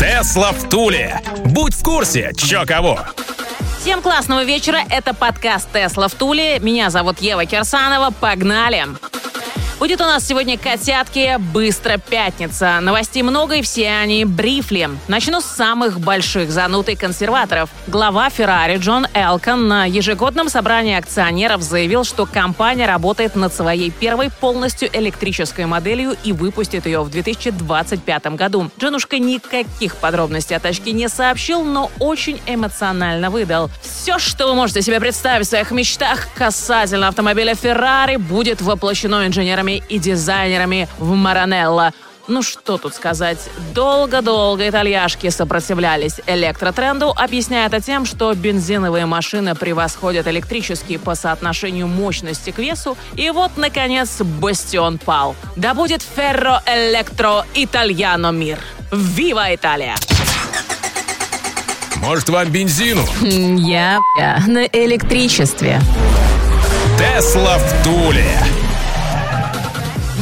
Тесла в Туле. Будь в курсе, чё кого. Всем классного вечера. Это подкаст «Тесла в Туле». Меня зовут Ева Кирсанова. Погнали! Будет у нас сегодня котятки «Быстро пятница». Новостей много и все они брифли. Начну с самых больших занутый консерваторов. Глава Феррари Джон Элкон на ежегодном собрании акционеров заявил, что компания работает над своей первой полностью электрической моделью и выпустит ее в 2025 году. Джонушка никаких подробностей о тачке не сообщил, но очень эмоционально выдал. Все, что вы можете себе представить в своих мечтах касательно автомобиля Феррари, будет воплощено инженерами инженерами и дизайнерами в Маранелло. Ну что тут сказать, долго-долго итальяшки сопротивлялись электротренду, объясняя это тем, что бензиновые машины превосходят электрические по соотношению мощности к весу, и вот, наконец, бастион пал. Да будет ферро электро итальяно мир. Вива Италия! Может, вам бензину? Я на электричестве. Тесла в Туле.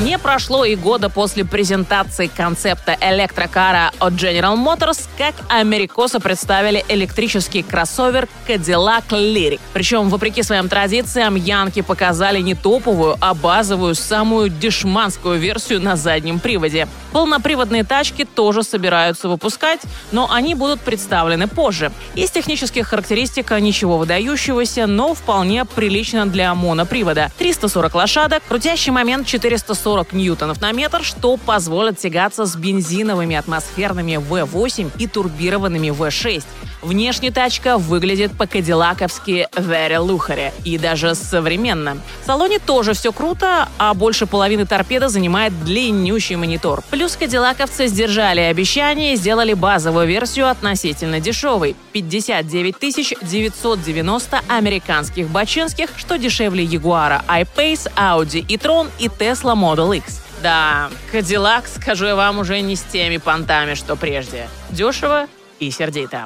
Не прошло и года после презентации концепта электрокара от General Motors, как америкосы представили электрический кроссовер Cadillac Lyric. Причем, вопреки своим традициям, янки показали не топовую, а базовую, самую дешманскую версию на заднем приводе. Полноприводные тачки тоже собираются выпускать, но они будут представлены позже. Из технических характеристик ничего выдающегося, но вполне прилично для монопривода. 340 лошадок, крутящий момент 440 40 ньютонов на метр, что позволит тягаться с бензиновыми атмосферными V8 и турбированными V6. Внешне тачка выглядит по-кадиллаковски very luxury и даже современно. В салоне тоже все круто, а больше половины торпеды занимает длиннющий монитор. Плюс кадиллаковцы сдержали обещание и сделали базовую версию относительно дешевой – 59 990 американских бачинских, что дешевле Jaguar I-Pace, Audi e-tron и Tesla Model Model X. Да, Кадиллак, скажу я вам, уже не с теми понтами, что прежде. Дешево и сердито.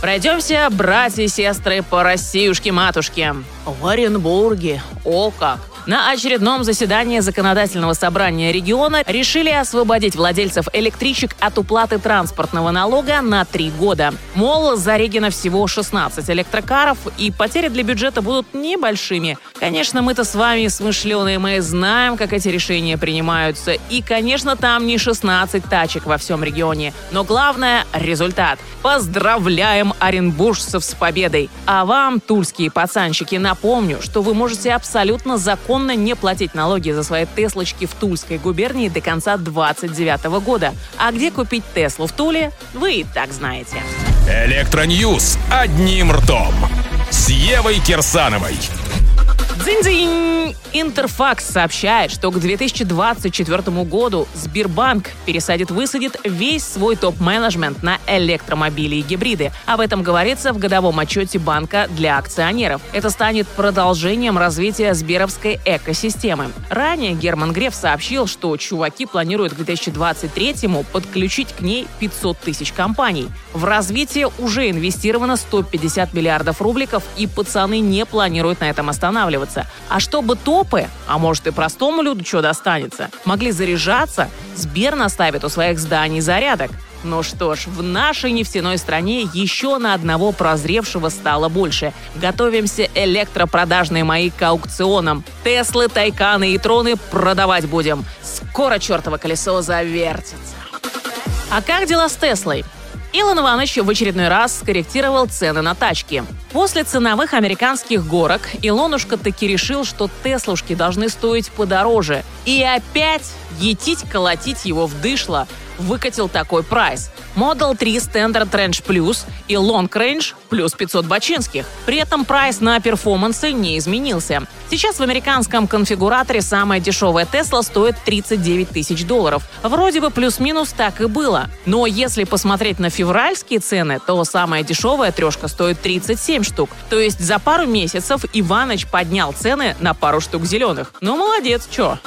Пройдемся, братья и сестры, по Россиюшке-матушке. В Оренбурге. О как! На очередном заседании законодательного собрания региона решили освободить владельцев электричек от уплаты транспортного налога на три года. Мол, зарегено всего 16 электрокаров, и потери для бюджета будут небольшими. Конечно, мы-то с вами смышленые, мы знаем, как эти решения принимаются. И, конечно, там не 16 тачек во всем регионе. Но главное – результат. Поздравляем оренбуржцев с победой! А вам, тульские пацанчики, напомню, что вы можете абсолютно законно законно не платить налоги за свои Теслочки в Тульской губернии до конца 2029 года. А где купить Теслу в Туле, вы и так знаете. Электроньюз одним ртом. С Евой Кирсановой. Дзинь-дзинь! Интерфакс сообщает, что к 2024 году Сбербанк пересадит-высадит весь свой топ-менеджмент на электромобили и гибриды. Об этом говорится в годовом отчете банка для акционеров. Это станет продолжением развития сберовской экосистемы. Ранее Герман Греф сообщил, что чуваки планируют к 2023-му подключить к ней 500 тысяч компаний. В развитие уже инвестировано 150 миллиардов рубликов, и пацаны не планируют на этом останавливаться достанется. А чтобы топы, а может и простому люду что достанется, могли заряжаться, Сбер наставит у своих зданий зарядок. Ну что ж, в нашей нефтяной стране еще на одного прозревшего стало больше. Готовимся электропродажные мои к аукционам. Теслы, Тайканы и Троны продавать будем. Скоро чертово колесо завертится. А как дела с Теслой? Илон Иванович в очередной раз скорректировал цены на тачки. После ценовых американских горок Илонушка таки решил, что Теслушки должны стоить подороже. И опять етить, колотить его в дышло выкатил такой прайс. Model 3 Standard Range Plus и Long Range плюс 500 бачинских. При этом прайс на перформансы не изменился. Сейчас в американском конфигураторе самая дешевая Tesla стоит 39 тысяч долларов. Вроде бы плюс-минус так и было. Но если посмотреть на февральские цены, то самая дешевая трешка стоит 37 штук. То есть за пару месяцев Иваныч поднял цены на пару штук зеленых. Ну, молодец, чё?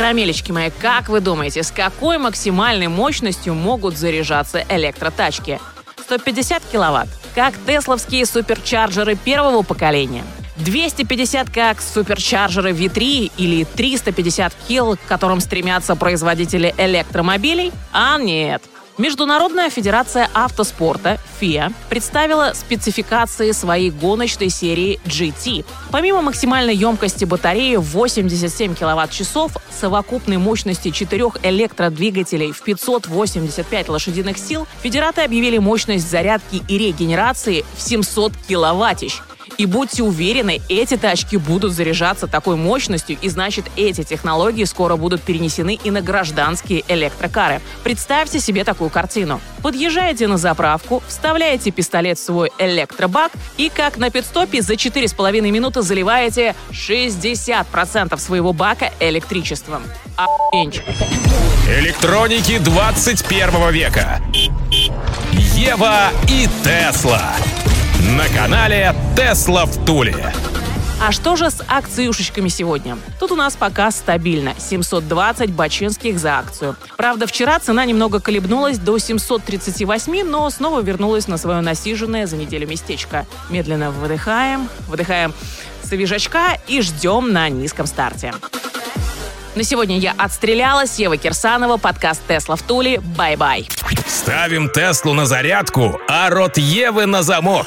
Карамелечки мои, как вы думаете, с какой максимальной мощностью могут заряжаться электротачки? 150 киловатт, как тесловские суперчарджеры первого поколения. 250 как суперчарджеры V3 или 350 килл, к которым стремятся производители электромобилей? А нет. Международная федерация автоспорта FIA представила спецификации своей гоночной серии GT. Помимо максимальной емкости батареи 87 киловатт-часов, совокупной мощности четырех электродвигателей в 585 лошадиных сил, федераты объявили мощность зарядки и регенерации в 700 киловаттищ. И будьте уверены, эти тачки будут заряжаться такой мощностью, и значит, эти технологии скоро будут перенесены и на гражданские электрокары. Представьте себе такую картину. Подъезжаете на заправку, вставляете пистолет в свой электробак и как на пидстопе за 4,5 минуты заливаете 60% своего бака электричеством. Охуенчик. Электроники 21 века. Ева и Тесла на канале Тесла в Туле. А что же с акциюшечками сегодня? Тут у нас пока стабильно. 720 бачинских за акцию. Правда, вчера цена немного колебнулась до 738, но снова вернулась на свое насиженное за неделю местечко. Медленно выдыхаем, выдыхаем свежачка и ждем на низком старте. На сегодня я отстрелялась. Ева Кирсанова, подкаст «Тесла в Туле». Bye-bye. Ставим Теслу на зарядку, а рот Евы на замок.